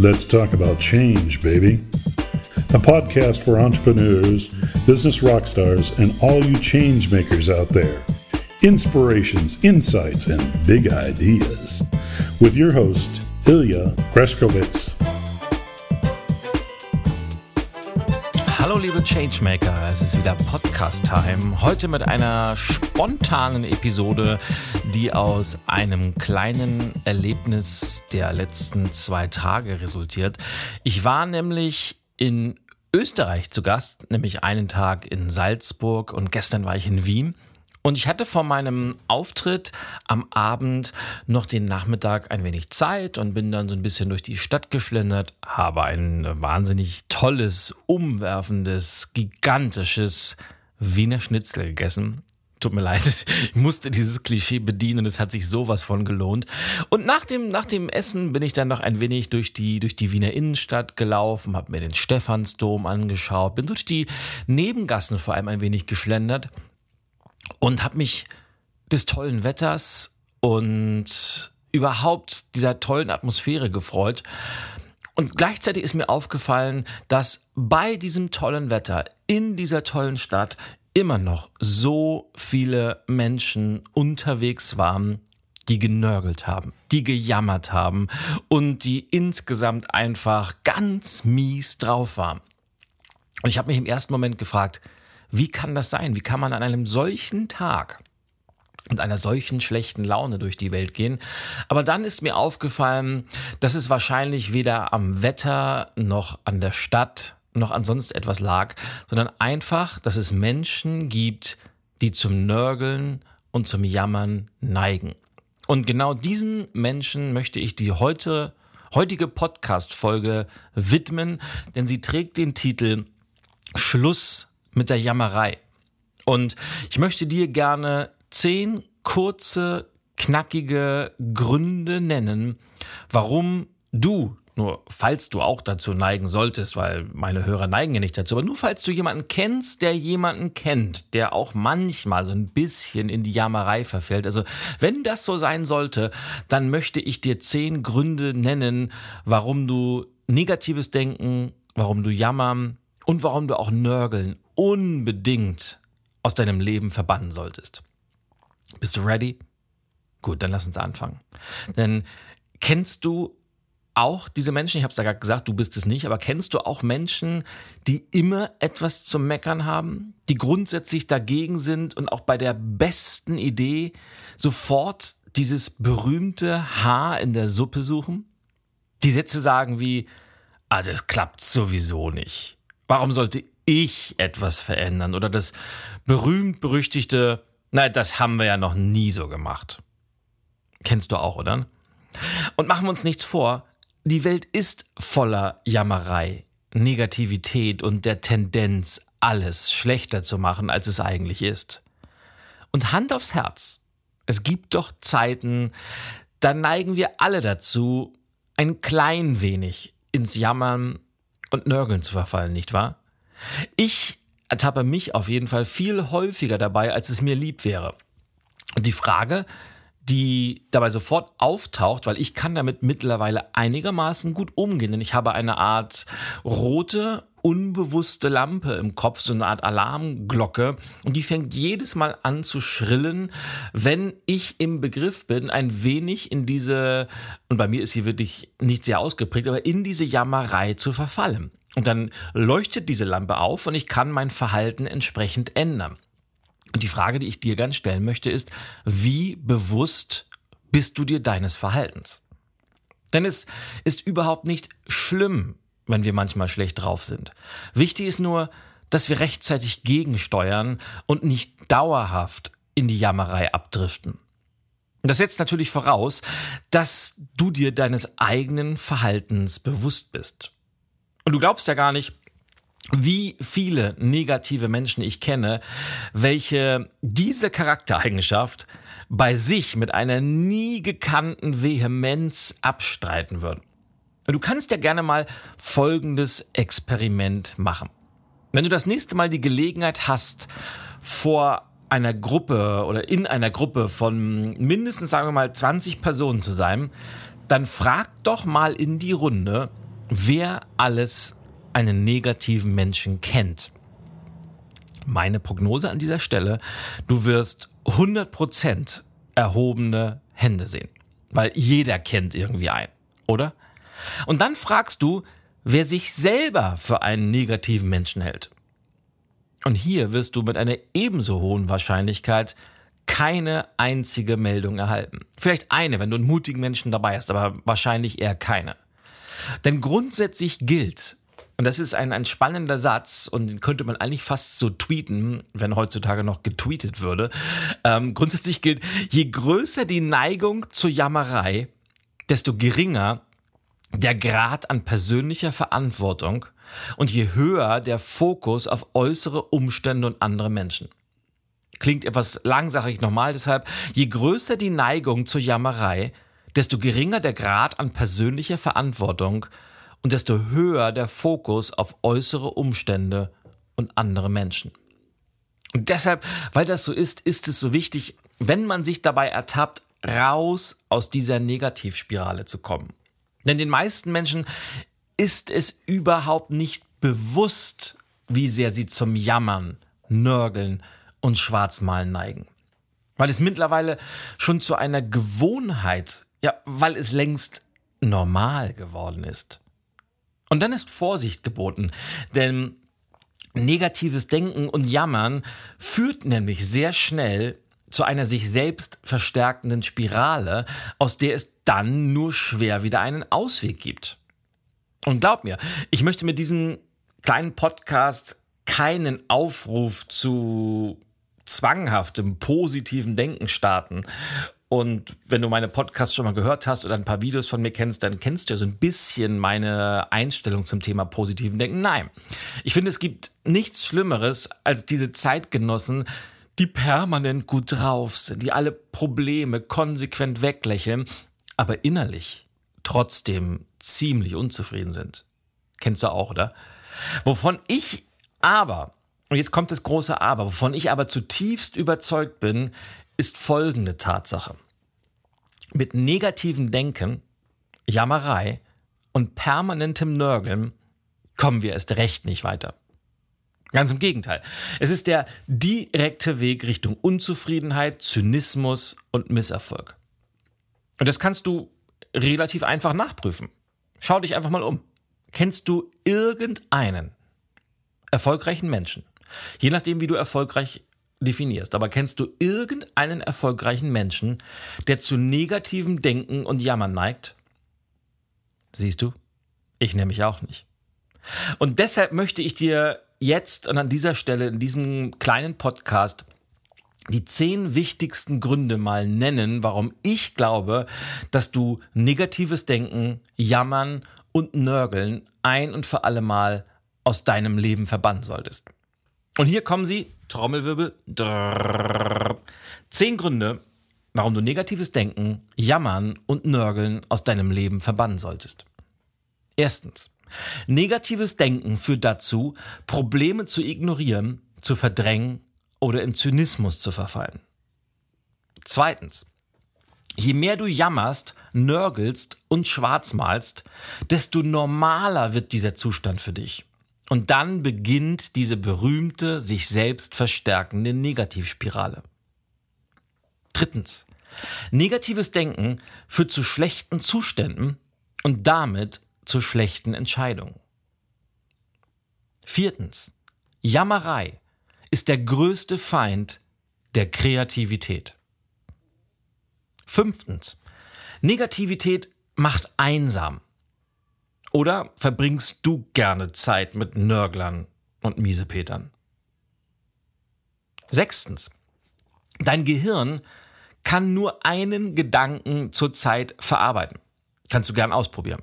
Let's talk about change, baby. A podcast for entrepreneurs, business rock stars, and all you change makers out there. Inspirations, insights, and big ideas. With your host, Ilya Greskowitz. Hallo liebe Changemaker, es ist wieder Podcast-Time. Heute mit einer spontanen Episode, die aus einem kleinen Erlebnis der letzten zwei Tage resultiert. Ich war nämlich in Österreich zu Gast, nämlich einen Tag in Salzburg und gestern war ich in Wien. Und ich hatte vor meinem Auftritt am Abend noch den Nachmittag ein wenig Zeit und bin dann so ein bisschen durch die Stadt geschlendert, habe ein wahnsinnig tolles, umwerfendes, gigantisches Wiener Schnitzel gegessen. Tut mir leid, ich musste dieses Klischee bedienen, es hat sich sowas von gelohnt. Und nach dem, nach dem Essen bin ich dann noch ein wenig durch die, durch die Wiener Innenstadt gelaufen, habe mir den Stephansdom angeschaut, bin durch die Nebengassen vor allem ein wenig geschlendert und habe mich des tollen Wetters und überhaupt dieser tollen Atmosphäre gefreut. Und gleichzeitig ist mir aufgefallen, dass bei diesem tollen Wetter in dieser tollen Stadt immer noch so viele Menschen unterwegs waren, die genörgelt haben, die gejammert haben und die insgesamt einfach ganz mies drauf waren. Und ich habe mich im ersten Moment gefragt, wie kann das sein? Wie kann man an einem solchen Tag mit einer solchen schlechten Laune durch die Welt gehen. Aber dann ist mir aufgefallen, dass es wahrscheinlich weder am Wetter noch an der Stadt noch an sonst etwas lag, sondern einfach, dass es Menschen gibt, die zum Nörgeln und zum Jammern neigen. Und genau diesen Menschen möchte ich die heute, heutige Podcast-Folge widmen, denn sie trägt den Titel Schluss mit der Jammerei. Und ich möchte dir gerne zehn kurze, knackige Gründe nennen, warum du, nur falls du auch dazu neigen solltest, weil meine Hörer neigen ja nicht dazu, aber nur falls du jemanden kennst, der jemanden kennt, der auch manchmal so ein bisschen in die Jammerei verfällt. Also wenn das so sein sollte, dann möchte ich dir zehn Gründe nennen, warum du negatives Denken, warum du jammern und warum du auch nörgeln unbedingt aus deinem Leben verbannen solltest. Bist du ready? Gut, dann lass uns anfangen. Denn kennst du auch diese Menschen, ich habe es ja gerade gesagt, du bist es nicht, aber kennst du auch Menschen, die immer etwas zu meckern haben, die grundsätzlich dagegen sind und auch bei der besten Idee sofort dieses berühmte Haar in der Suppe suchen? Die Sätze sagen wie, ah, das klappt sowieso nicht. Warum sollte ich etwas verändern? Oder das berühmt-berüchtigte, nein, das haben wir ja noch nie so gemacht. Kennst du auch, oder? Und machen wir uns nichts vor, die Welt ist voller Jammerei, Negativität und der Tendenz, alles schlechter zu machen, als es eigentlich ist. Und Hand aufs Herz, es gibt doch Zeiten, da neigen wir alle dazu, ein klein wenig ins Jammern und Nörgeln zu verfallen, nicht wahr? Ich ertappe mich auf jeden Fall viel häufiger dabei, als es mir lieb wäre. Und die Frage, die dabei sofort auftaucht, weil ich kann damit mittlerweile einigermaßen gut umgehen, denn ich habe eine Art rote, unbewusste Lampe im Kopf, so eine Art Alarmglocke und die fängt jedes Mal an zu schrillen, wenn ich im Begriff bin, ein wenig in diese, und bei mir ist sie wirklich nicht sehr ausgeprägt, aber in diese Jammerei zu verfallen. Und dann leuchtet diese Lampe auf und ich kann mein Verhalten entsprechend ändern. Und die Frage, die ich dir ganz stellen möchte, ist, wie bewusst bist du dir deines Verhaltens? Denn es ist überhaupt nicht schlimm, wenn wir manchmal schlecht drauf sind. Wichtig ist nur, dass wir rechtzeitig gegensteuern und nicht dauerhaft in die Jammerei abdriften. Das setzt natürlich voraus, dass du dir deines eigenen Verhaltens bewusst bist. Und du glaubst ja gar nicht, wie viele negative Menschen ich kenne, welche diese Charaktereigenschaft bei sich mit einer nie gekannten Vehemenz abstreiten würden. Du kannst ja gerne mal folgendes Experiment machen. Wenn du das nächste Mal die Gelegenheit hast, vor einer Gruppe oder in einer Gruppe von mindestens, sagen wir mal, 20 Personen zu sein, dann frag doch mal in die Runde, wer alles einen negativen Menschen kennt. Meine Prognose an dieser Stelle, du wirst 100% erhobene Hände sehen. Weil jeder kennt irgendwie einen, oder? Und dann fragst du, wer sich selber für einen negativen Menschen hält. Und hier wirst du mit einer ebenso hohen Wahrscheinlichkeit keine einzige Meldung erhalten. Vielleicht eine, wenn du einen mutigen Menschen dabei hast, aber wahrscheinlich eher keine. Denn grundsätzlich gilt, und das ist ein, ein spannender Satz und den könnte man eigentlich fast so tweeten, wenn heutzutage noch getweetet würde. Ähm, grundsätzlich gilt, je größer die Neigung zur Jammerei, desto geringer der Grad an persönlicher Verantwortung und je höher der Fokus auf äußere Umstände und andere Menschen. Klingt etwas lang, sage ich nochmal, deshalb, je größer die Neigung zur Jammerei, desto geringer der Grad an persönlicher Verantwortung und desto höher der Fokus auf äußere Umstände und andere Menschen. Und deshalb, weil das so ist, ist es so wichtig, wenn man sich dabei ertappt, raus aus dieser Negativspirale zu kommen. Denn den meisten Menschen ist es überhaupt nicht bewusst, wie sehr sie zum Jammern, Nörgeln und Schwarzmalen neigen. Weil es mittlerweile schon zu einer Gewohnheit, ja, weil es längst normal geworden ist. Und dann ist Vorsicht geboten, denn negatives Denken und Jammern führt nämlich sehr schnell zu einer sich selbst verstärkenden Spirale, aus der es dann nur schwer wieder einen Ausweg gibt. Und glaub mir, ich möchte mit diesem kleinen Podcast keinen Aufruf zu zwanghaftem, positiven Denken starten und wenn du meine Podcasts schon mal gehört hast oder ein paar Videos von mir kennst, dann kennst du ja so ein bisschen meine Einstellung zum Thema positiven Denken. Nein, ich finde, es gibt nichts Schlimmeres als diese Zeitgenossen, die permanent gut drauf sind, die alle Probleme konsequent weglächeln, aber innerlich trotzdem ziemlich unzufrieden sind. Kennst du auch, oder? Wovon ich aber, und jetzt kommt das große Aber, wovon ich aber zutiefst überzeugt bin, ist folgende Tatsache. Mit negativem Denken, Jammerei und permanentem Nörgeln kommen wir erst recht nicht weiter. Ganz im Gegenteil. Es ist der direkte Weg Richtung Unzufriedenheit, Zynismus und Misserfolg. Und das kannst du relativ einfach nachprüfen. Schau dich einfach mal um. Kennst du irgendeinen erfolgreichen Menschen? Je nachdem, wie du erfolgreich definierst. Aber kennst du irgendeinen erfolgreichen Menschen, der zu negativem Denken und Jammern neigt? Siehst du? Ich nämlich auch nicht. Und deshalb möchte ich dir jetzt und an dieser Stelle in diesem kleinen Podcast die zehn wichtigsten Gründe mal nennen, warum ich glaube, dass du negatives Denken, Jammern und Nörgeln ein und für alle Mal aus deinem Leben verbannen solltest. Und hier kommen sie, Trommelwirbel. Drrr. Zehn Gründe, warum du negatives Denken, Jammern und Nörgeln aus deinem Leben verbannen solltest. Erstens. Negatives Denken führt dazu, Probleme zu ignorieren, zu verdrängen oder in Zynismus zu verfallen. Zweitens. Je mehr du jammerst, nörgelst und schwarzmalst, desto normaler wird dieser Zustand für dich. Und dann beginnt diese berühmte, sich selbst verstärkende Negativspirale. Drittens. Negatives Denken führt zu schlechten Zuständen und damit zu schlechten Entscheidungen. Viertens. Jammerei ist der größte Feind der Kreativität. Fünftens. Negativität macht einsam. Oder verbringst du gerne Zeit mit Nörglern und Miesepetern? Sechstens. Dein Gehirn kann nur einen Gedanken zur Zeit verarbeiten. Kannst du gern ausprobieren.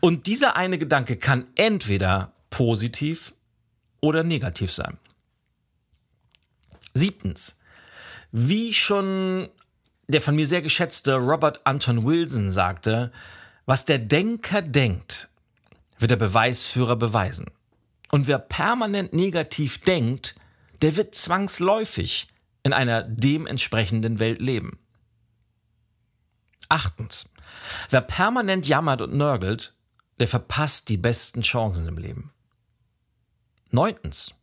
Und dieser eine Gedanke kann entweder positiv oder negativ sein. Siebtens. Wie schon der von mir sehr geschätzte Robert Anton Wilson sagte, was der Denker denkt, wird der Beweisführer beweisen. Und wer permanent negativ denkt, der wird zwangsläufig in einer dementsprechenden Welt leben. Achtens. Wer permanent jammert und nörgelt, der verpasst die besten Chancen im Leben. Neuntens.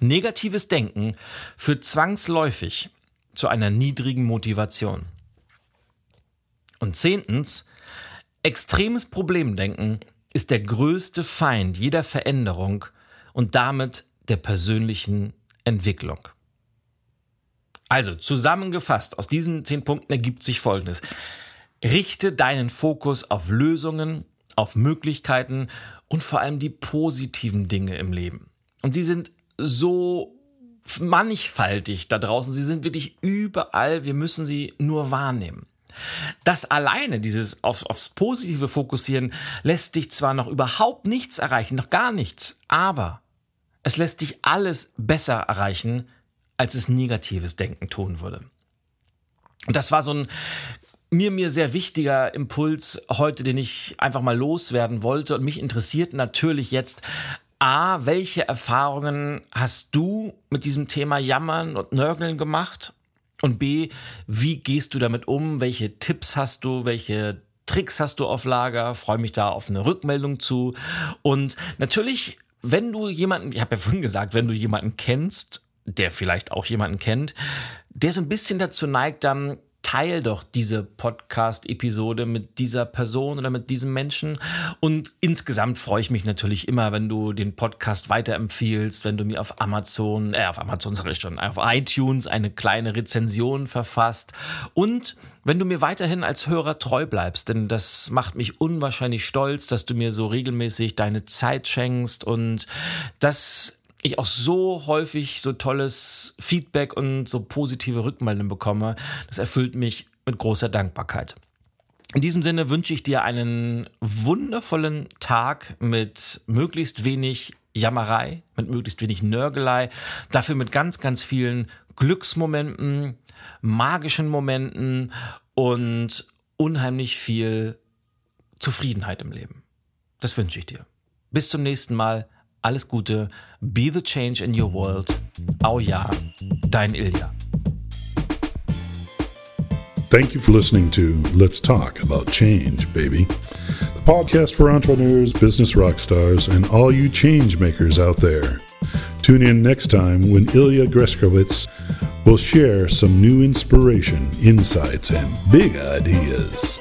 Negatives Denken führt zwangsläufig zu einer niedrigen Motivation. Und zehntens, extremes Problemdenken ist der größte Feind jeder Veränderung und damit der persönlichen Entwicklung. Also zusammengefasst, aus diesen zehn Punkten ergibt sich Folgendes. Richte deinen Fokus auf Lösungen, auf Möglichkeiten und vor allem die positiven Dinge im Leben. Und sie sind so mannigfaltig da draußen. Sie sind wirklich überall. Wir müssen sie nur wahrnehmen. Das alleine, dieses auf, aufs Positive fokussieren, lässt dich zwar noch überhaupt nichts erreichen, noch gar nichts, aber es lässt dich alles besser erreichen, als es negatives Denken tun würde. Und das war so ein mir, mir sehr wichtiger Impuls heute, den ich einfach mal loswerden wollte. Und mich interessiert natürlich jetzt, A, welche Erfahrungen hast du mit diesem Thema Jammern und Nörgeln gemacht? Und B, wie gehst du damit um? Welche Tipps hast du? Welche Tricks hast du auf Lager? Freue mich da auf eine Rückmeldung zu. Und natürlich, wenn du jemanden, ich habe ja vorhin gesagt, wenn du jemanden kennst, der vielleicht auch jemanden kennt, der so ein bisschen dazu neigt, dann teil doch diese Podcast-Episode mit dieser Person oder mit diesem Menschen. Und insgesamt freue ich mich natürlich immer, wenn du den Podcast weiterempfiehlst, wenn du mir auf Amazon, äh, auf Amazon sage ich schon, auf iTunes eine kleine Rezension verfasst und wenn du mir weiterhin als Hörer treu bleibst, denn das macht mich unwahrscheinlich stolz, dass du mir so regelmäßig deine Zeit schenkst und das ich auch so häufig so tolles Feedback und so positive Rückmeldungen bekomme, das erfüllt mich mit großer Dankbarkeit. In diesem Sinne wünsche ich dir einen wundervollen Tag mit möglichst wenig Jammerei, mit möglichst wenig Nörgelei, dafür mit ganz, ganz vielen Glücksmomenten, magischen Momenten und unheimlich viel Zufriedenheit im Leben. Das wünsche ich dir. Bis zum nächsten Mal. Alles Gute, be the change in your world. Au ja, dein Ilja. Thank you for listening to Let's Talk About Change, baby. The podcast for entrepreneurs, business rock stars, and all you change makers out there. Tune in next time when Ilya Greskowitz will share some new inspiration, insights, and big ideas.